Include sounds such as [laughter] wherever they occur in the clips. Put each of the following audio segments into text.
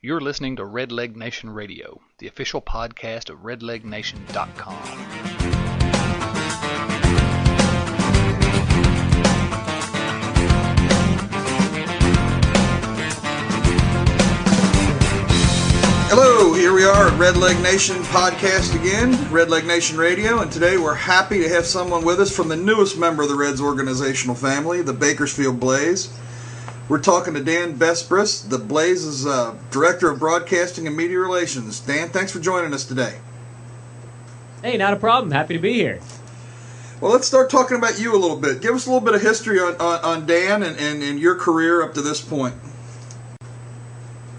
You're listening to Redleg Nation Radio, the official podcast of RedlegNation.com. Hello, here we are at Red Leg Nation podcast again, Red Leg Nation Radio, and today we're happy to have someone with us from the newest member of the Reds organizational family, the Bakersfield Blaze. We're talking to Dan Besbris, the Blaze's uh, Director of Broadcasting and Media Relations. Dan, thanks for joining us today. Hey, not a problem. Happy to be here. Well, let's start talking about you a little bit. Give us a little bit of history on, on, on Dan and, and, and your career up to this point.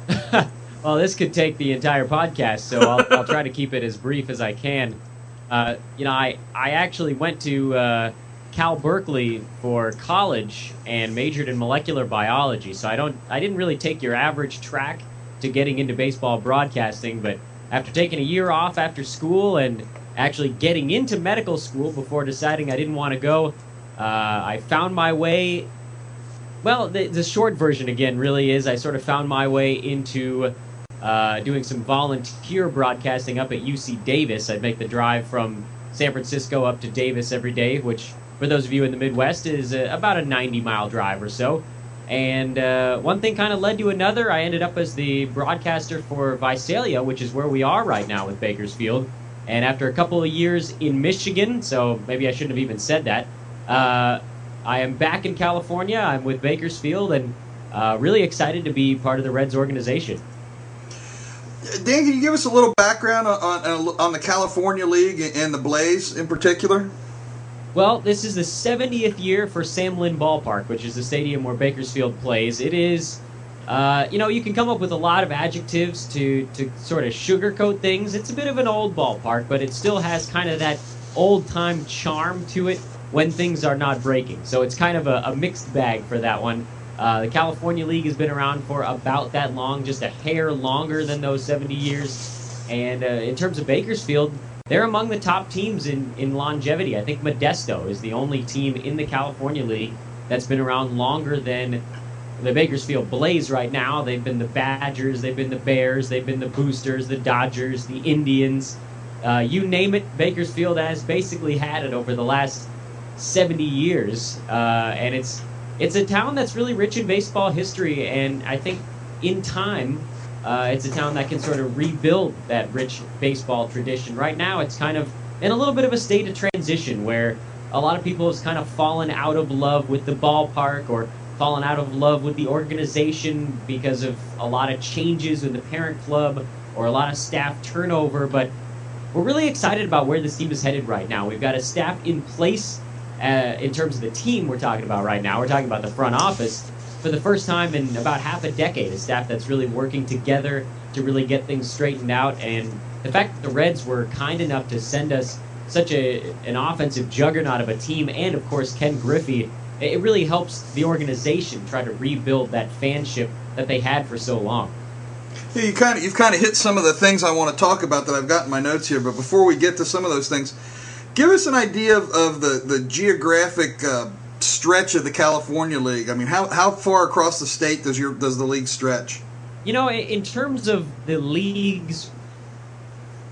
[laughs] Well, this could take the entire podcast, so I'll, I'll try to keep it as brief as I can. Uh, you know, I, I actually went to uh, Cal Berkeley for college and majored in molecular biology, so I don't I didn't really take your average track to getting into baseball broadcasting, but after taking a year off after school and actually getting into medical school before deciding I didn't want to go, uh, I found my way well, the, the short version again really is I sort of found my way into uh, doing some volunteer broadcasting up at UC Davis. I'd make the drive from San Francisco up to Davis every day, which for those of you in the Midwest is uh, about a 90 mile drive or so. And uh, one thing kind of led to another. I ended up as the broadcaster for Visalia, which is where we are right now with Bakersfield. And after a couple of years in Michigan, so maybe I shouldn't have even said that, uh, I am back in California. I'm with Bakersfield and uh, really excited to be part of the Reds organization. Dan, can you give us a little background on, on, on the California League and the Blaze in particular? Well, this is the 70th year for Sam Lynn Ballpark, which is the stadium where Bakersfield plays. It is, uh, you know, you can come up with a lot of adjectives to, to sort of sugarcoat things. It's a bit of an old ballpark, but it still has kind of that old time charm to it when things are not breaking. So it's kind of a, a mixed bag for that one. Uh, the California League has been around for about that long, just a hair longer than those 70 years. And uh, in terms of Bakersfield, they're among the top teams in, in longevity. I think Modesto is the only team in the California League that's been around longer than the Bakersfield Blaze right now. They've been the Badgers, they've been the Bears, they've been the Boosters, the Dodgers, the Indians. Uh, you name it, Bakersfield has basically had it over the last 70 years. Uh, and it's it's a town that's really rich in baseball history, and I think in time, uh, it's a town that can sort of rebuild that rich baseball tradition. Right now, it's kind of in a little bit of a state of transition where a lot of people have kind of fallen out of love with the ballpark or fallen out of love with the organization because of a lot of changes in the parent club or a lot of staff turnover. But we're really excited about where this team is headed right now. We've got a staff in place uh, in terms of the team we're talking about right now. We're talking about the front office for the first time in about half a decade. A staff that's really working together to really get things straightened out. And the fact that the Reds were kind enough to send us such a an offensive juggernaut of a team, and of course Ken Griffey, it really helps the organization try to rebuild that fanship that they had for so long. Yeah, you kind of you've kind of hit some of the things I want to talk about that I've got in my notes here. But before we get to some of those things, give us an idea of, of the the geographic uh, stretch of the California League. I mean, how how far across the state does your does the league stretch? You know, in terms of the leagues,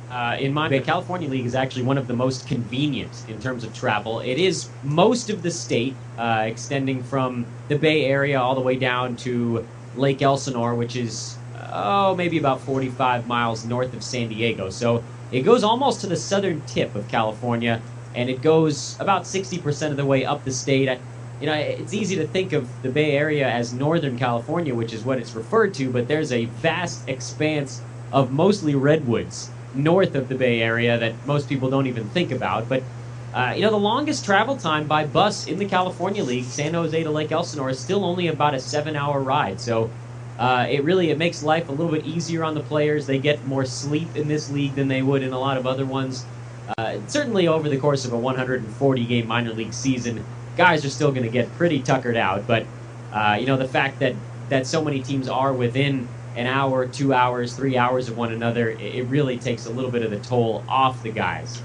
uh, in my the California League is actually one of the most convenient in terms of travel. It is most of the state, uh, extending from the Bay Area all the way down to Lake Elsinore, which is oh maybe about 45 miles north of San Diego. So it goes almost to the southern tip of California, and it goes about 60% of the way up the state. I, you know, it's easy to think of the Bay Area as Northern California, which is what it's referred to, but there's a vast expanse of mostly redwoods north of the Bay Area that most people don't even think about. But uh, you know, the longest travel time by bus in the California League, San Jose to Lake Elsinore, is still only about a seven-hour ride. So Uh, it really it makes life a little bit easier on the players. They get more sleep in this league than they would in a lot of other ones. Uh, certainly, over the course of a 140 game minor league season, guys are still going to get pretty tuckered out. But uh, you know the fact that that so many teams are within an hour, two hours, three hours of one another, it, it really takes a little bit of the toll off the guys.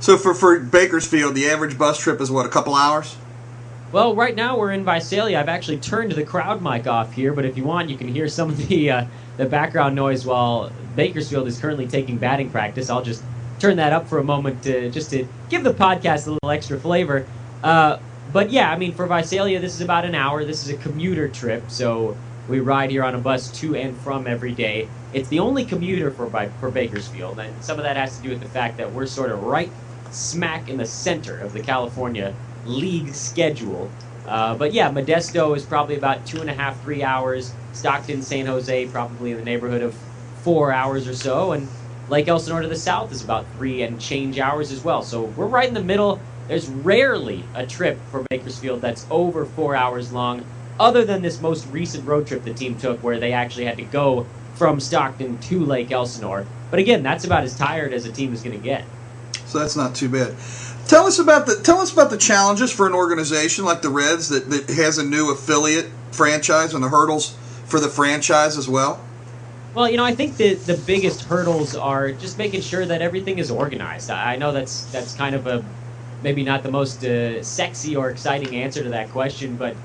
So for for Bakersfield, the average bus trip is what a couple hours. Well, right now we're in Visalia. I've actually turned the crowd mic off here, but if you want, you can hear some of the uh, the background noise while Bakersfield is currently taking batting practice. I'll just turn that up for a moment to just to give the podcast a little extra flavor. Uh, but yeah, I mean, for Visalia, this is about an hour. This is a commuter trip, so we ride here on a bus to and from every day. It's the only commuter for for Bakersfield, and some of that has to do with the fact that we're sort of right smack in the center of the California league schedule. Uh, but yeah, Modesto is probably about two and a half, three hours. Stockton, San Jose, probably in the neighborhood of four hours or so. And Lake Elsinore to the south is about three and change hours as well. So we're right in the middle. There's rarely a trip for Bakersfield that's over four hours long, other than this most recent road trip the team took where they actually had to go from Stockton to Lake Elsinore. But again, that's about as tired as a team is going to get. So that's not too bad. Tell us about the tell us about the challenges for an organization like the Reds that, that has a new affiliate franchise and the hurdles for the franchise as well. Well, you know, I think the the biggest hurdles are just making sure that everything is organized. I know that's that's kind of a maybe not the most uh, sexy or exciting answer to that question, but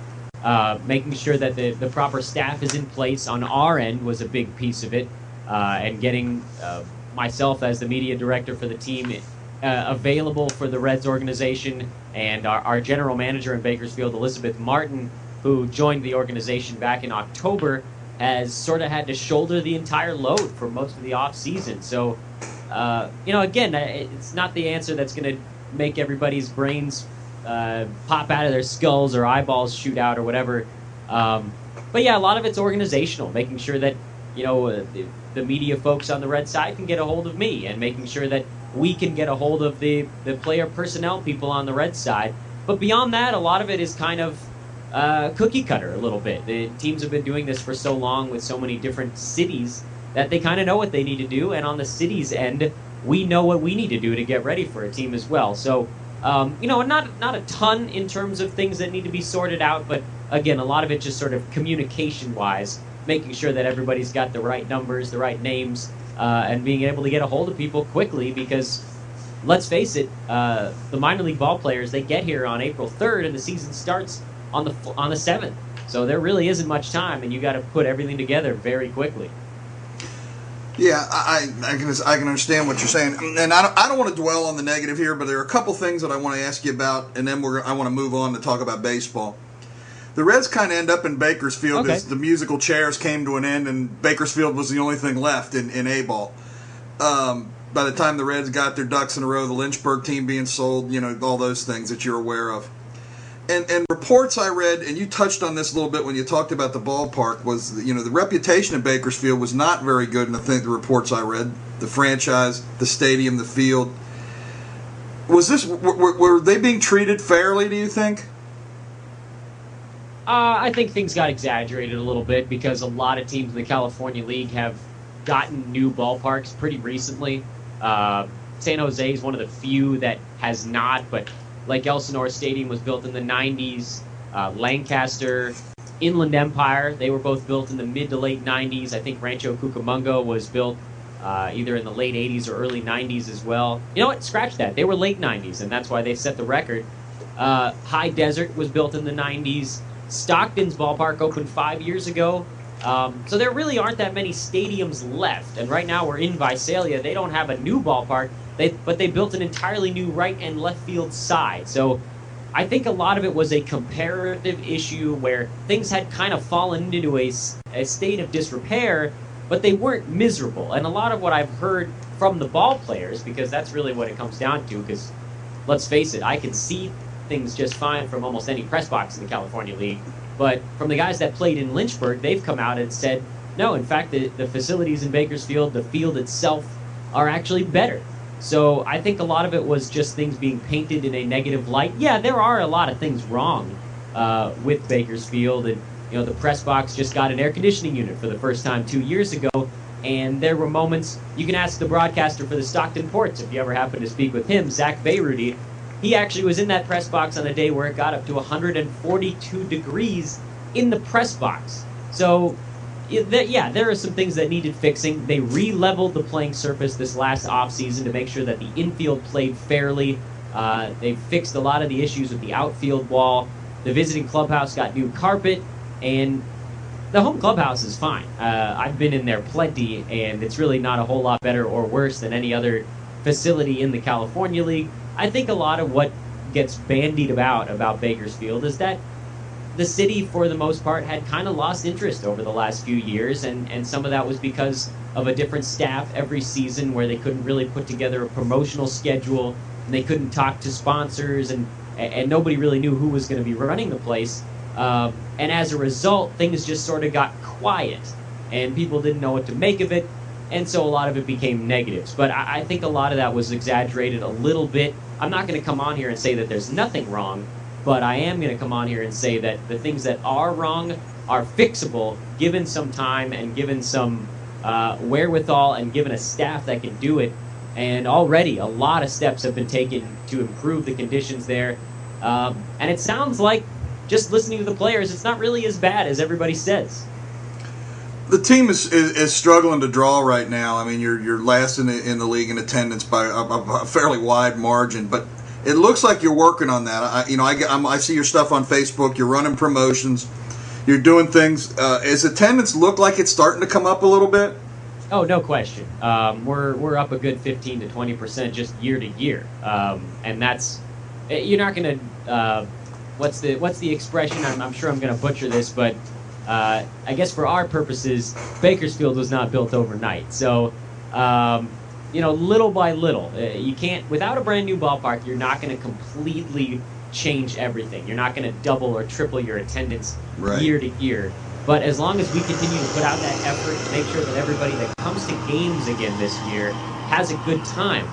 uh, making sure that the, the proper staff is in place on our end was a big piece of it, uh, and getting uh, myself as the media director for the team uh, available for the Reds organization, and our, our general manager in Bakersfield, Elizabeth Martin, who joined the organization back in October, has sort of had to shoulder the entire load for most of the off season. So, uh, you know, again, it's not the answer that's going to make everybody's brains uh, pop out of their skulls or eyeballs shoot out or whatever. Um, but yeah, a lot of it's organizational, making sure that you know uh, the, the media folks on the red side can get a hold of me, and making sure that we can get a hold of the, the player personnel people on the red side. But beyond that, a lot of it is kind of uh, cookie cutter a little bit. The teams have been doing this for so long with so many different cities that they kind of know what they need to do. And on the city's end, we know what we need to do to get ready for a team as well. So, um, you know, not not a ton in terms of things that need to be sorted out, but again, a lot of it just sort of communication wise, making sure that everybody's got the right numbers, the right names, uh, and being able to get a hold of people quickly because let's face it, uh, the minor league ball players they get here on April 3rd and the season starts on the on the 7th. So there really isn't much time, and you got to put everything together very quickly. Yeah, I, I can I can understand what you're saying, and I don't, I don't want to dwell on the negative here, but there are a couple things that I want to ask you about, and then we're I want to move on to talk about baseball. The Reds kind of end up in Bakersfield okay. as the musical chairs came to an end, and Bakersfield was the only thing left in in A ball. Um, by the time the Reds got their ducks in a row, the Lynchburg team being sold, you know, all those things that you're aware of and, and reports I read, and you touched on this a little bit when you talked about the ballpark, was you know the reputation of Bakersfield was not very good. And I think the reports I read, the franchise, the stadium, the field, was this were, were they being treated fairly? Do you think? Uh, I think things got exaggerated a little bit because a lot of teams in the California League have gotten new ballparks pretty recently. Uh, San Jose is one of the few that has not, but Lake Elsinore Stadium was built in the 90s. Uh, Lancaster, Inland Empire, they were both built in the mid to late 90s. I think Rancho Cucamonga was built uh, either in the late 80s or early 90s as well. You know what? Scratch that. They were late 90s, and that's why they set the record. Uh, High Desert was built in the 90s. Stockton's ballpark opened five years ago. Um, so there really aren't that many stadiums left. And right now we're in Visalia. They don't have a new ballpark. They, but they built an entirely new right and left field side. So I think a lot of it was a comparative issue where things had kind of fallen into a, a state of disrepair, but they weren't miserable. And a lot of what I've heard from the ball players, because that's really what it comes down to, because let's face it, I can see things just fine from almost any press box in the California League. But from the guys that played in Lynchburg, they've come out and said, no, in fact, the, the facilities in Bakersfield, the field itself, are actually better. So I think a lot of it was just things being painted in a negative light. Yeah, there are a lot of things wrong uh, with Bakersfield, and You know, the press box just got an air conditioning unit for the first time two years ago, and there were moments you can ask the broadcaster for the Stockton Ports if you ever happen to speak with him, Zach Bayrouty. He actually was in that press box on a day where it got up to 142 degrees in the press box. So, yeah, there are some things that needed fixing. They re leveled the playing surface this last offseason to make sure that the infield played fairly. Uh, they fixed a lot of the issues with the outfield wall. The visiting clubhouse got new carpet, and the home clubhouse is fine. Uh, I've been in there plenty, and it's really not a whole lot better or worse than any other facility in the California League. I think a lot of what gets bandied about about Bakersfield is that the city, for the most part, had kind of lost interest over the last few years, and, and some of that was because of a different staff every season where they couldn't really put together a promotional schedule, and they couldn't talk to sponsors, and, and nobody really knew who was going to be running the place. Um, and as a result, things just sort of got quiet, and people didn't know what to make of it, and so a lot of it became negatives. But I, I think a lot of that was exaggerated a little bit. I'm not going to come on here and say that there's nothing wrong, but I am going to come on here and say that the things that are wrong are fixable given some time and given some uh, wherewithal and given a staff that can do it. And already a lot of steps have been taken to improve the conditions there. Um, and it sounds like just listening to the players, it's not really as bad as everybody says. The team is, is, is struggling to draw right now. I mean, you're you're last in the in the league in attendance by a, a fairly wide margin, but it looks like you're working on that. I, you know, I, I'm, i see your stuff on Facebook. You're running promotions. You're doing things. Uh, is attendance look like it's starting to come up a little bit? Oh, no question. Um, we're we're up a good 15 to 20 percent just year to year, um, and that's eh, you're not going to uh, what's the what's the expression? I'm, I'm sure I'm going to butcher this, but uh, I guess for our purposes, Bakersfield was not built overnight. So, um, you know, little by little, uh, you can't without a brand new ballpark. You're not going to completely change everything. You're not going to double or triple your attendance right. year to year. But as long as we continue to put out that effort to make sure that everybody that comes to games again this year has a good time,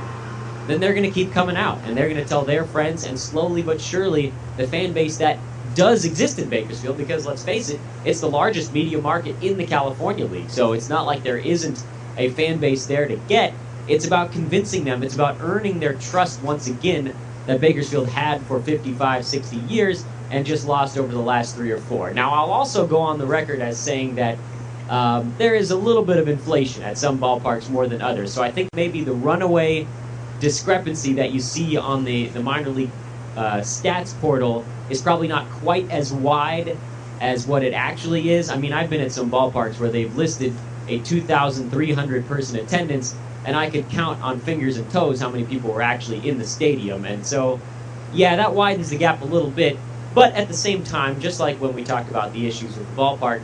then they're going to keep coming out and they're going to tell their friends, and slowly but surely, the fan base that does exist in Bakersfield, because let's face it, it's the largest media market in the California League. So it's not like there isn't a fan base there to get. It's about convincing them, it's about earning their trust once again that Bakersfield had for 55, 60 years and just lost over the last three or four. Now, I'll also go on the record as saying that um, there is a little bit of inflation at some ballparks more than others. So I think maybe the runaway discrepancy that you see on the, the minor league uh, stats portal is probably not quite as wide as what it actually is. I mean, I've been at some ballparks where they've listed a 2,300 person attendance, and I could count on fingers and toes how many people were actually in the stadium. And so, yeah, that widens the gap a little bit. But at the same time, just like when we talked about the issues with the ballpark,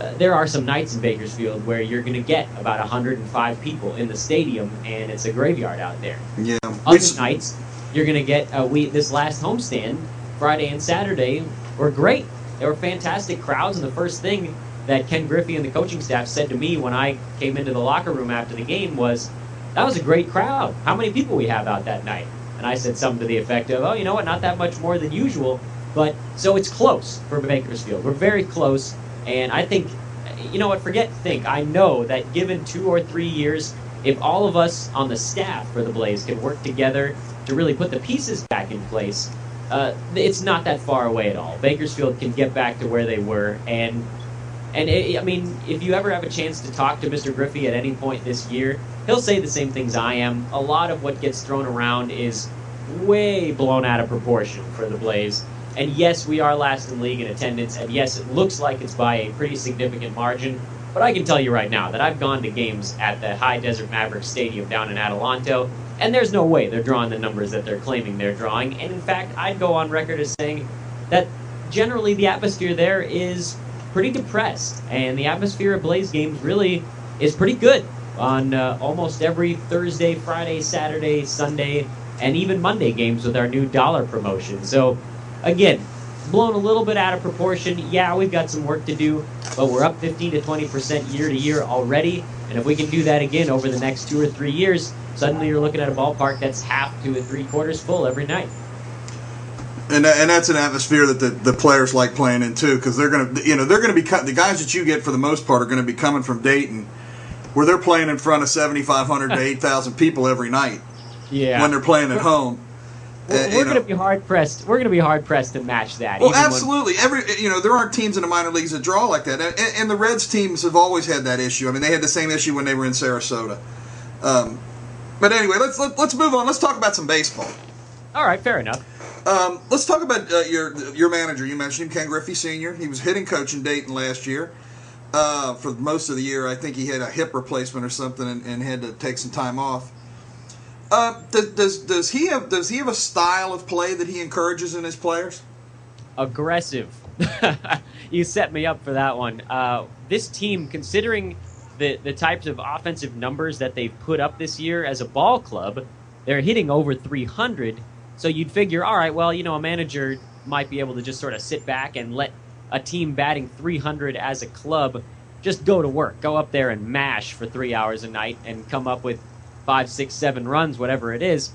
uh, there are some nights in Bakersfield where you're going to get about 105 people in the stadium, and it's a graveyard out there. Yeah. Other nights, you're going to get uh, we this last homestand Friday and Saturday were great. They were fantastic crowds, and the first thing that Ken Griffey and the coaching staff said to me when I came into the locker room after the game was, "That was a great crowd. How many people we have out that night?" And I said something to the effect of, "Oh, you know what? Not that much more than usual." But so it's close for Bakersfield. We're very close. And I think, you know what, forget think. I know that given two or three years, if all of us on the staff for the Blaze can work together to really put the pieces back in place, uh, it's not that far away at all. Bakersfield can get back to where they were, and and it, I mean, if you ever have a chance to talk to Mr. Griffey at any point this year, he'll say the same things I am. A lot of what gets thrown around is way blown out of proportion for the Blaze. And yes, we are last in league in attendance, and yes, it looks like it's by a pretty significant margin. But I can tell you right now that I've gone to games at the High Desert Mavericks Stadium down in Adelanto, and there's no way they're drawing the numbers that they're claiming they're drawing. And in fact, I'd go on record as saying that generally the atmosphere there is pretty depressed, and the atmosphere at Blaze games really is pretty good on uh, almost every Thursday, Friday, Saturday, Sunday, and even Monday games with our new dollar promotion. So again, blown a little bit out of proportion. Yeah, we've got some work to do, but we're up 15 to 20 percent year to year already. And if we can do that again over the next two or three years, suddenly you're looking at a ballpark that's half to three quarters full every night. and and that's an atmosphere that the, the players like playing in too because they're gonna you know they're gonna be the guys that you get for the most part are gonna be coming from Dayton where they're playing in front of 7,500 to [laughs] 8,000 people every night Yeah. when they're playing at home. We're, Uh, we're going to be hard pressed. We're going to be hard pressed to match that. Well, even when- absolutely. Every you know, there aren't teams in the minor leagues that draw like that, and, and the Reds teams have always had that issue. I mean, they had the same issue when they were in Sarasota. Um, but anyway, let's let, let's move on. Let's talk about some baseball. All right, fair enough. Um, let's talk about uh, your your manager. You mentioned him, Ken Griffey Sr. He was hitting coach in Dayton last year. Uh, for most of the year, I think he had a hip replacement or something and, and had to take some time off. Uh, does, does does he have does he have a style of play that he encourages in his players? aggressive. [laughs] you set me up for that one. Uh, this team, considering the the types of offensive numbers that they've put up this year as a ball club, they're hitting over 300. So you'd figure, all right, well, you know, a manager might be able to just sort of sit back and let a team batting 300 as a club just go to work, go up there and mash for three hours a night and come up with five, six, seven runs, whatever it is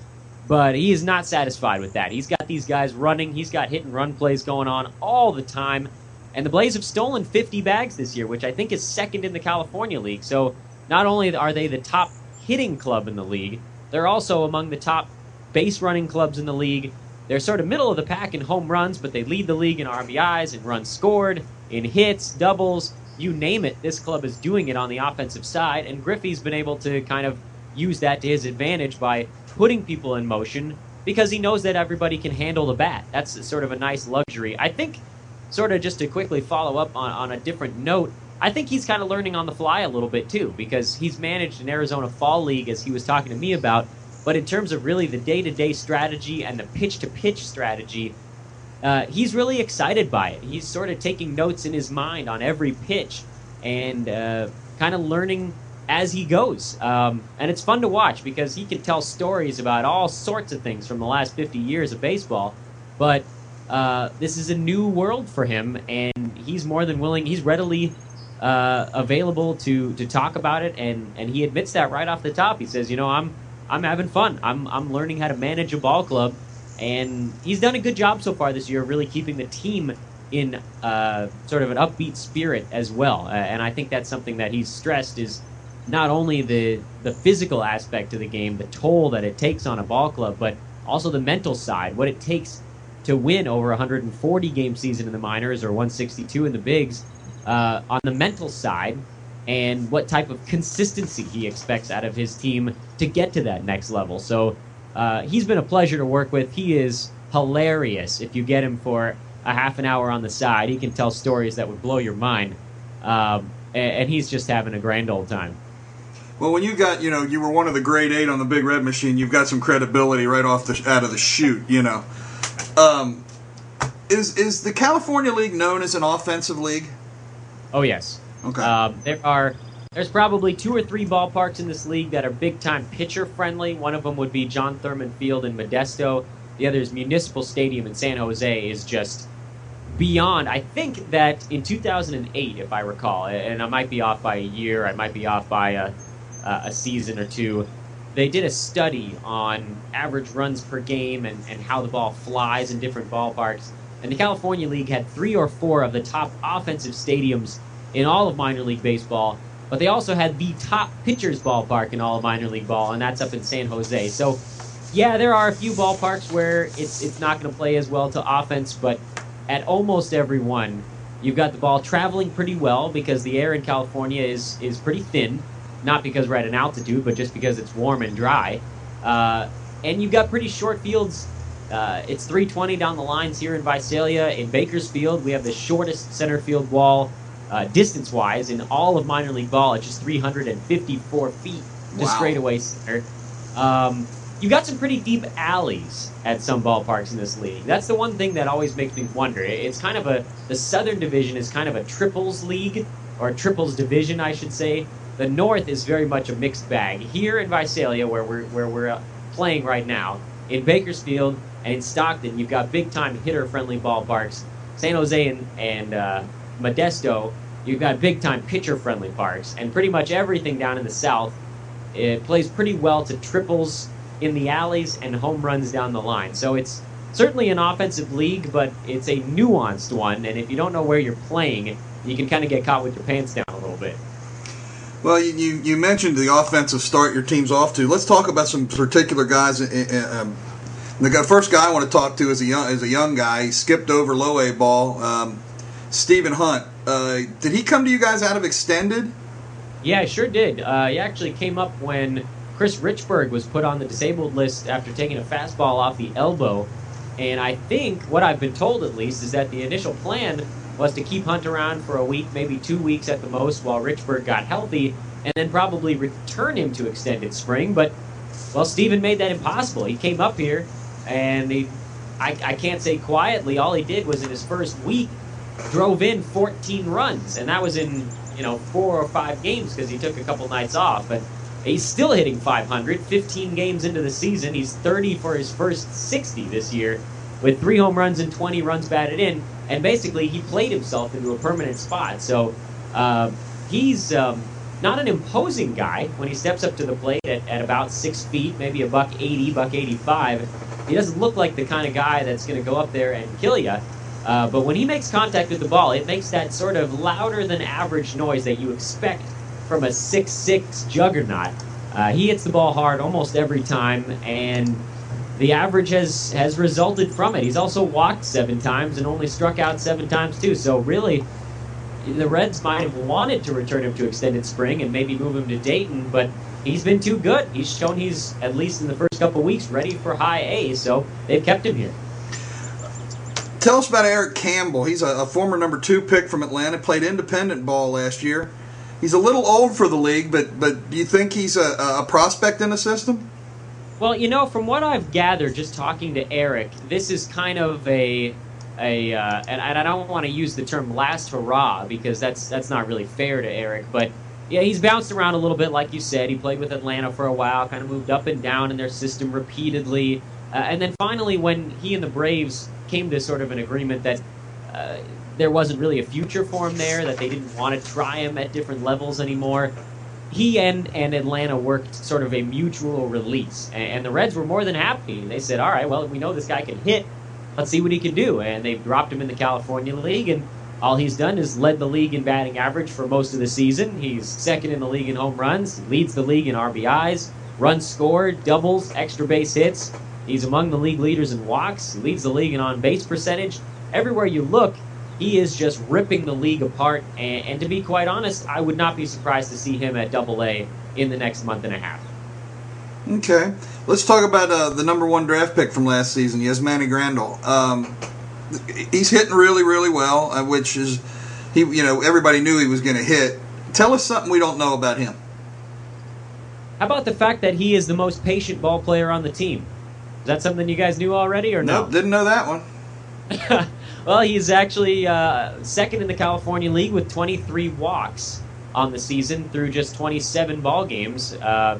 but he is not satisfied with that. He's got these guys running. He's got hit and run plays going on all the time. And the Blaze have stolen 50 bags this year, which I think is second in the California League. So not only are they the top hitting club in the league, they're also among the top base running clubs in the league. They're sort of middle of the pack in home runs, but they lead the league in RBIs and runs scored, in hits, doubles, you name it. This club is doing it on the offensive side, and Griffey's been able to kind of use that to his advantage by putting people in motion because he knows that everybody can handle the bat. That's sort of a nice luxury. I think, sort of just to quickly follow up on, on a different note, I think he's kind of learning on the fly a little bit too because he's managed an Arizona Fall League as he was talking to me about. But in terms of really the day to day strategy and the pitch to pitch strategy, uh, he's really excited by it. He's sort of taking notes in his mind on every pitch and uh, kind of learning as he goes. Um, and it's fun to watch because he can tell stories about all sorts of things from the last 50 years of baseball. But uh, this is a new world for him, and he's more than willing, he's readily uh, available to, to talk about it. And, and he admits that right off the top. He says, You know, I'm, I'm having fun. I'm, I'm learning how to manage a ball club. And he's done a good job so far this year of really keeping the team in uh, sort of an upbeat spirit as well. Uh, and I think that's something that he's stressed is not only the the physical aspect of the game, the toll that it takes on a ball club, but also the mental side, what it takes to win over 140 game season in the minors or 162 in the bigs. Uh, on the mental side, and what type of consistency he expects out of his team to get to that next level. So uh, he's been a pleasure to work with. He is hilarious if you get him for a half an hour on the side. He can tell stories that would blow your mind. Um, and, and he's just having a grand old time. Well, when you got, you know, you were one of the Great Eight on the Big Red Machine, you've got some credibility right off the out of the chute. You know, um, is is the California League known as an offensive league? Oh yes. Okay. Um, there are there's probably two or three ballparks in this league that are big time pitcher friendly. One of them would be John Thurman Field in Modesto. The other is Municipal Stadium in San Jose. Is just beyond. I think that in 2008, if I recall, and I might be off by a year, I might be off by a a season or two. They did a study on average runs per game and, and how the ball flies in different ballparks. And the California League had three or four of the top offensive stadiums in all of minor league baseball, but they also had the top pitchers ballpark in all of minor league ball, and that's up in San Jose. So, yeah, there are a few ballparks where it's it's not going to play as well to offense, but at almost every one, you've got the ball traveling pretty well because the air in California is is pretty thin, not because we're at an altitude, but just because it's warm and dry. Uh, and you've got pretty short fields. Uh, it's 320 down the lines here in Visalia. In Bakersfield, we have the shortest center field wall uh, distance wise in all of minor league ball. It's just 354 feet to Wow. straightaway center. Um, you've got some pretty deep alleys at some ballparks in this league. That's the one thing that always makes me wonder. It's kind of a the Southern Division is kind of a triples league or triples division, I should say. The North is very much a mixed bag. Here in Visalia, where we're where we're uh, playing right now, in Bakersfield and in Stockton, you've got big time hitter friendly ballparks. San Jose and, and uh, Modesto, you've got big time pitcher friendly parks, and pretty much everything down in the South, it plays pretty well to triples in the alleys and home runs down the line. So it's certainly an offensive league, but it's a nuanced one. And if you don't know where you're playing, you can kind of get caught with your pants down a little bit. Well, you, you, mentioned the offensive start your team's off to. Let's talk about some particular guys. Um, the first guy I want to talk to is a young is a young guy. He skipped over low A ball. Um, Stephen Hunt. Uh, did he come to you guys out of extended? Yeah, sure did. Uh, he actually came up when Chris Richburg was put on the disabled list after taking a fastball off the elbow. And I think what I've been told at least is that the initial plan was to keep Hunt around for a week, maybe two weeks at the most, while Richburg got healthy, and then probably return him to extended spring. But well, Stephen made that impossible. He came up here, and he, I, I can't say quietly, all he did was in his first week drove in 14 runs, and that was in you know four or five games because he took a couple nights off. But he's still hitting 500, 15 games into the season. He's 30 for his first 60 this year, with three home runs and 20 runs batted in and basically he played himself into a permanent spot. So uh, he's um, not an imposing guy when he steps up to the plate at, at about six feet, maybe a buck eighty, buck eighty-five. He doesn't look like the kind of guy that's going to go up there and kill you. Uh, but when he makes contact with the ball, it makes that sort of louder than average noise that you expect from a six-six juggernaut. Uh, he hits the ball hard almost every time, and the average has has resulted from it. He's also walked seven times and only struck out seven times too. So really, the Reds might have wanted to return him to extended spring and maybe move him to Dayton, but he's been too good. He's shown he's at least in the first couple weeks ready for high A, so they've kept him here. Tell us about Eric Campbell. He's a, a former number two pick from Atlanta. Played independent ball last year. He's a little old for the league, but but do you think he's a, a prospect in the system? Well, you know, from what I've gathered, just talking to Eric, this is kind of a a uh, and, I don't want to use the term last hurrah because that's that's not really fair to Eric, but yeah, he's bounced around a little bit, like you said. He played with Atlanta for a while, kind of moved up and down in their system repeatedly, uh, and then finally, when he and the Braves came to sort of an agreement that. Uh, there wasn't really a future for him there, that they didn't want to try him at different levels anymore he and, and Atlanta worked sort of a mutual release, and, and, the Reds were more than happy. They said, "All right, well, we know this guy can hit. Let's see what he can do." And they dropped him in the California League, and all he's done is led the league in batting average for most of the season. He's second in the league in home runs, leads the league in RBIs, runs scored, doubles, extra base hits. He's among the league leaders in walks. He leads the league in on base percentage. Everywhere you look, he is just ripping the league apart. And, and, to be quite honest, I would not be surprised to see him at Double A in the next month and a half. Okay, let's talk about uh, the number one draft pick from last season, Yasmani Grandal. Um, he's hitting really, really well, uh, which is he. You know, everybody knew he was going to hit. Tell us something we don't know about him. How about the fact that he is the most patient ball player on the team? Is that something you guys knew already, or no? Nope, didn't know that one. [laughs] well, he's actually uh, second in the California League with 23 walks on the season through just 27 ball games. Uh,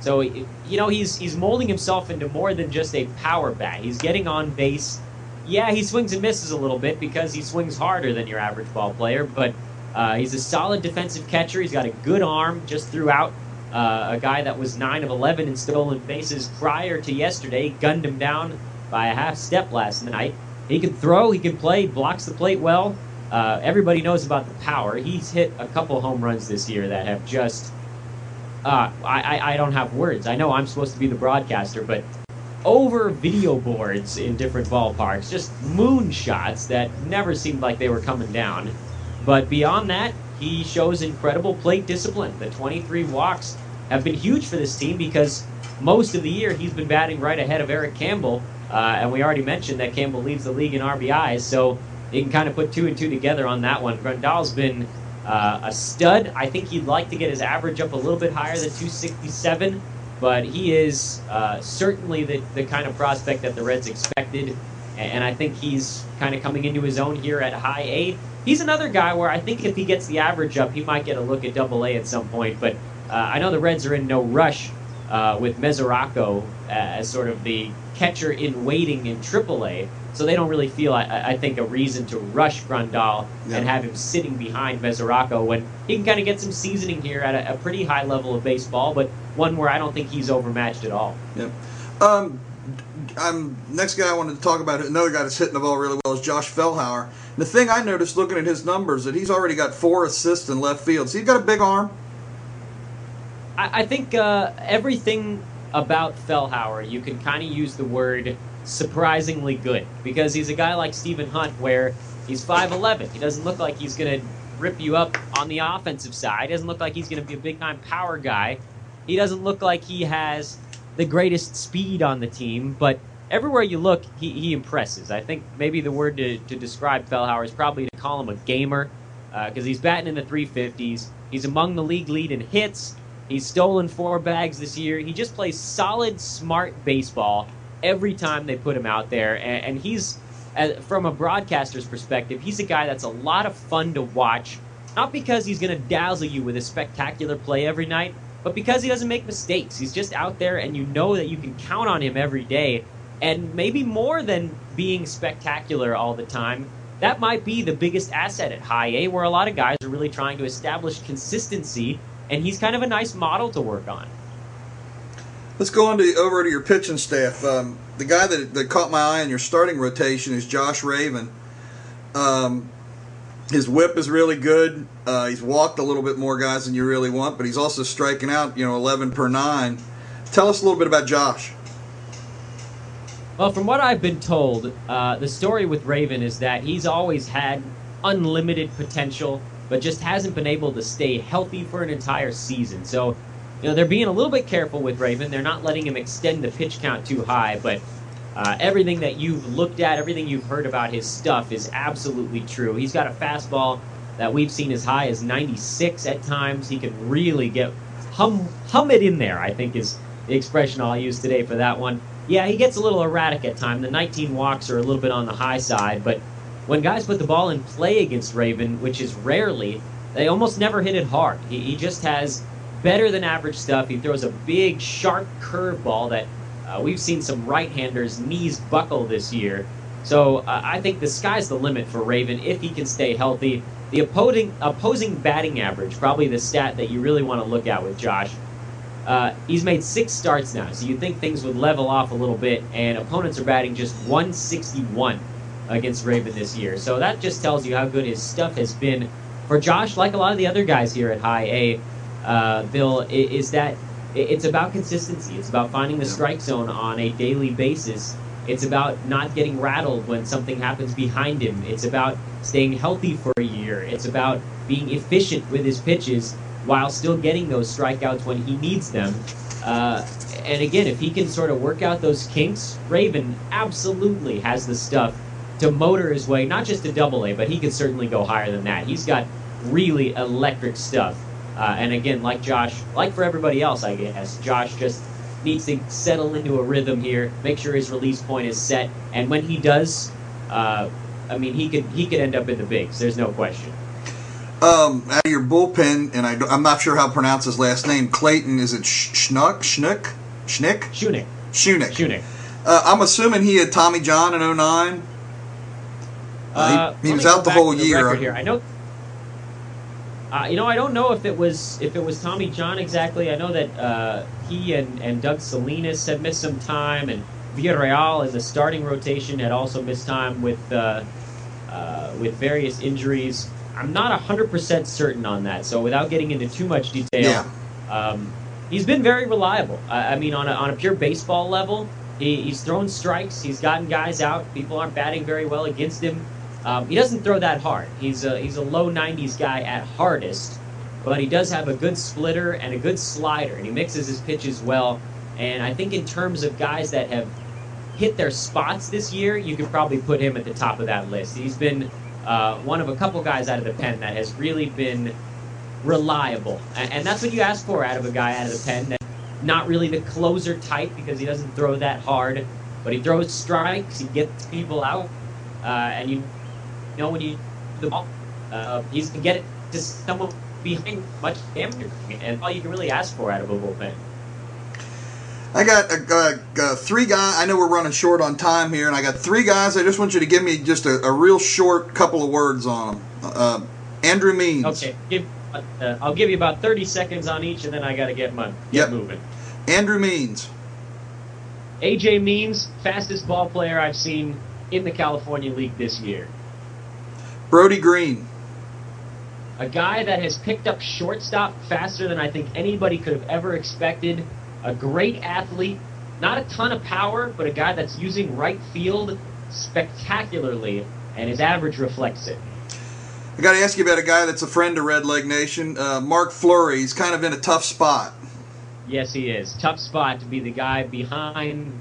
so you know he's he's molding himself into more than just a power bat. He's getting on base. Yeah, he swings and misses a little bit because he swings harder than your average ball player, but uh, he's a solid defensive catcher. He's got a good arm. Just throughout uh, a guy that was nine of 11 in stolen bases prior to yesterday, gunned him down by a half step last night. He can throw, he can play, blocks the plate well. Uh, everybody knows about the power. He's hit a couple home runs this year that have just. Uh, I, I, I don't have words. I know I'm supposed to be the broadcaster, but over video boards in different ballparks, just moonshots that never seemed like they were coming down. But beyond that, he shows incredible plate discipline. The 23 walks have been huge for this team because most of the year he's been batting right ahead of Eric Campbell uh, and we already mentioned that Campbell leads the league in RBIs, so you can kind of put two and two together on that one. Grandal's been uh, a stud. I think he'd like to get his average up a little bit higher than 267, but he is uh, certainly the, the kind of prospect that the Reds expected, and I think he's kind of coming into his own here at high A. He's another guy where I think if he gets the average up, he might get a look at double A at some point, but uh, I know the Reds are in no rush uh, with Mesoraco as sort of the catcher in waiting in AAA. So they don't really feel, I, I think, a reason to rush Grandal yeah. and have him sitting behind Mesoraco when he can kind of get some seasoning here at a, a, pretty high level of baseball, but one where I don't think he's overmatched at all. Yep. Um, I'm next guy I wanted to talk about. Another guy that's hitting the ball really well is Josh Fellhauer. The thing I noticed looking at his numbers that he's already got four assists in left field. So he's got a big arm. I, I think uh, everything about Fellhauer, you can kind of use the word surprisingly good because he's a guy like Stephen Hunt where he's 5'11. He doesn't look like he's going to rip you up on the offensive side. He doesn't look like he's going to be a big time power guy. He doesn't look like he has the greatest speed on the team, but everywhere you look, he, he impresses. I think maybe the word to, to describe Fellhauer is probably to call him a gamer because uh, he's batting in the 350s. He's among the league lead in hits. He's stolen four bags this year. He just plays solid, smart baseball every time they put him out there. And, and he's, uh, from a broadcaster's perspective, he's a guy that's a lot of fun to watch. Not because he's going to dazzle you with a spectacular play every night, but because he doesn't make mistakes. He's just out there, and you know that you can count on him every day. And maybe more than being spectacular all the time, that might be the biggest asset at high A, where a lot of guys are really trying to establish consistency and he's kind of a nice model to work on. Let's go on to over to your pitching staff. Um, the guy that, that caught my eye in your starting rotation is Josh Ravin. Um, his whip is really good. Uh, he's walked a little bit more guys than you really want, but he's also striking out, you know, 11 per nine. Tell us a little bit about Josh. Well, from what I've been told, uh, the story with Ravin is that he's always had unlimited potential but just hasn't been able to stay healthy for an entire season. So, you know, they're being a little bit careful with Ravin. They're not letting him extend the pitch count too high, but uh, everything that you've looked at, everything you've heard about his stuff is absolutely true. He's got a fastball that we've seen as high as 96 at times. He can really get hum hum it in there. I think is the expression I'll use today for that one. Yeah, he gets a little erratic at times. The 19 walks are a little bit on the high side, but when guys put the ball in play against Ravin, which is rarely, they almost never hit it hard. He, he just has better than average stuff. He throws a big, sharp curveball that uh, we've seen some right handers' knees buckle this year. So uh, I think the sky's the limit for Ravin if he can stay healthy. The opposing, opposing batting average, probably the stat that you really want to look at with Josh. Uh, he's made six starts now, so you'd think things would level off a little bit, and opponents are batting just 161 against Ravin this year. So that just tells you how good his stuff has been. For Josh, like a lot of the other guys here at High A, uh, Bill, is that it's about consistency. It's about finding the strike zone on a daily basis. It's about not getting rattled when something happens behind him. It's about staying healthy for a year. It's about being efficient with his pitches while still getting those strikeouts when he needs them. Uh, and again, if he can sort of work out those kinks, Ravin absolutely has the stuff to motor his way, not just to double A, but he could certainly go higher than that. He's got really electric stuff. Uh, and again, like Josh, like for everybody else, I guess, Josh just needs to settle into a rhythm here, make sure his release point is set, and when he does, uh, I mean, he could he could end up in the bigs. There's no question. Um, out of your bullpen, and I, am not sure how to pronounce his last name. Clayton, is it Schnuck? Schnuck? Schnick? Shunick. Shunick. Shunick. Uh, I'm assuming he had Tommy John in 09. Uh, he, he was out the whole the year. Here. I know. Uh, you know, I don't know if it was if it was Tommy John exactly. I know that uh, he and, and Doug Salinas had missed some time, and Villarreal in the starting rotation had also missed time with uh, uh, with various injuries. I'm not hundred percent certain on that. So without getting into too much detail, yeah. um, he's been very reliable. I, I mean, on a, on a pure baseball level, he, he's thrown strikes. He's gotten guys out. People aren't batting very well against him. Um, he doesn't throw that hard. He's a, he's a low 90s guy at hardest, but he does have a good splitter and a good slider, and he mixes his pitches well. And I think in terms of guys that have hit their spots this year, you could probably put him at the top of that list. He's been uh, one of a couple guys out of the pen that has really been reliable, and, and that's what you ask for out of a guy out of the pen. Not really the closer type because he doesn't throw that hard, but he throws strikes, he gets people out, uh, and you know, when you the ball, uh, he's to get it to someone behind much damage, and all you can really ask for out of a bullpen. I got uh, uh, three guys. I know we're running short on time here, and I got three guys. I just want you to give me just a, a real short couple of words on them. Uh, Andrew Means. Okay, give, uh, I'll give you about thirty seconds on each, and then I got to get my get yep. moving. Andrew Means. AJ Means, fastest ball player I've seen in the California League this year. Brody Green. A guy that has picked up shortstop faster than I think anybody could have ever expected. A great athlete, not a ton of power, but a guy that's using right field spectacularly, and his average reflects it. I got to ask you about a guy that's a friend of Red Leg Nation, uh, Mark Fleury. He's kind of in a tough spot. Yes, he is. Tough spot to be the guy behind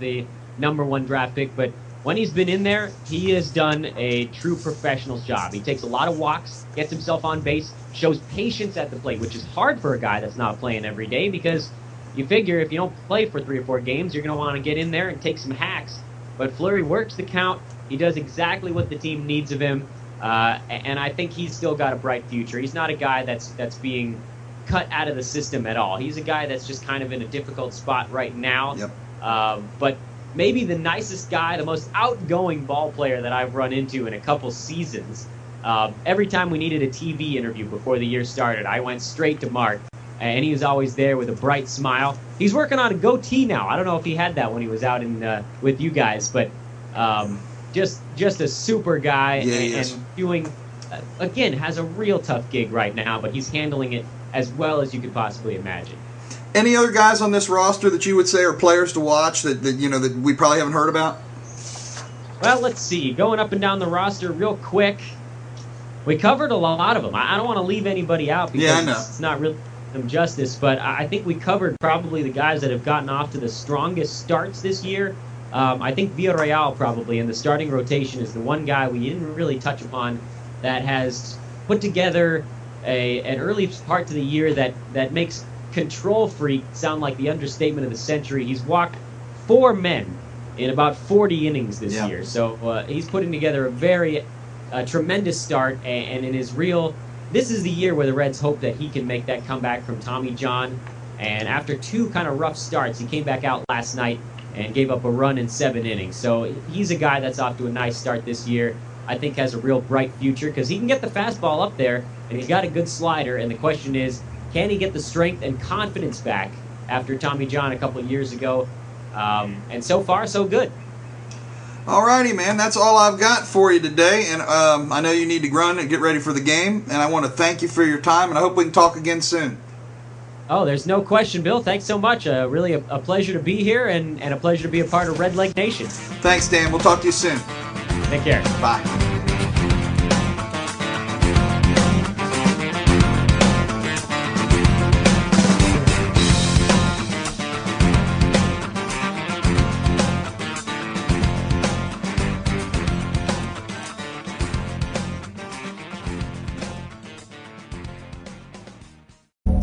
the number one draft pick, but when he's been in there, he has done a true professional's job. He takes a lot of walks, gets himself on base, shows patience at the plate, which is hard for a guy that's not playing every day because you figure if you don't play for three or four games, you're going to want to get in there and take some hacks. But Fleury works the count. He does exactly what the team needs of him, uh, and I think he's still got a bright future. He's not a guy that's that's being cut out of the system at all. He's a guy that's just kind of in a difficult spot right now. Yep. Uh, but maybe the nicest guy, the most outgoing ball player that I've run into in a couple seasons. Uh, every time we needed a TV interview before the year started, I went straight to Mark, and he was always there with a bright smile. He's working on a goatee now. I don't know if he had that when he was out in uh, with you guys, but um, just just a super guy Yeah, and, he is. and doing uh, again has a real tough gig right now, but he's handling it as well as you could possibly imagine. Any other guys on this roster that you would say are players to watch that, that you know that we probably haven't heard about? Well, let's see. Going up and down the roster real quick. We covered a lot of them. I don't want to leave anybody out because Yeah, it's not really them justice, but I I think we covered probably the guys that have gotten off to the strongest starts this year. Um, I think Villarreal probably in the starting rotation is the one guy we didn't really touch upon that has put together a an early part to the year that that makes control freak sound like the understatement of the century. He's walked four men in about 40 innings this Yeah. year, so uh, he's putting together a very uh, tremendous start, and, and in his real, this is the year where the Reds hope that he can make that comeback from Tommy John. And after two kind of rough starts, he came back out last night and gave up a run in seven innings. So he's a guy that's off to a nice start this year. I think has a real bright future because he can get the fastball up there, and he's got a good slider. And the question is, can he get the strength and confidence back after Tommy John a couple of years ago? Um, and so far, so good. Alrighty, man. That's all I've got for you today, and um, I know you need to run and get ready for the game. And I want to thank you for your time, and I hope we can talk again soon. Oh, there's no question, Bill. Thanks so much. Uh, really a, a pleasure to be here and, and a pleasure to be a part of Redleg Nation. Thanks, Dan. We'll talk to you soon. Take care. Bye.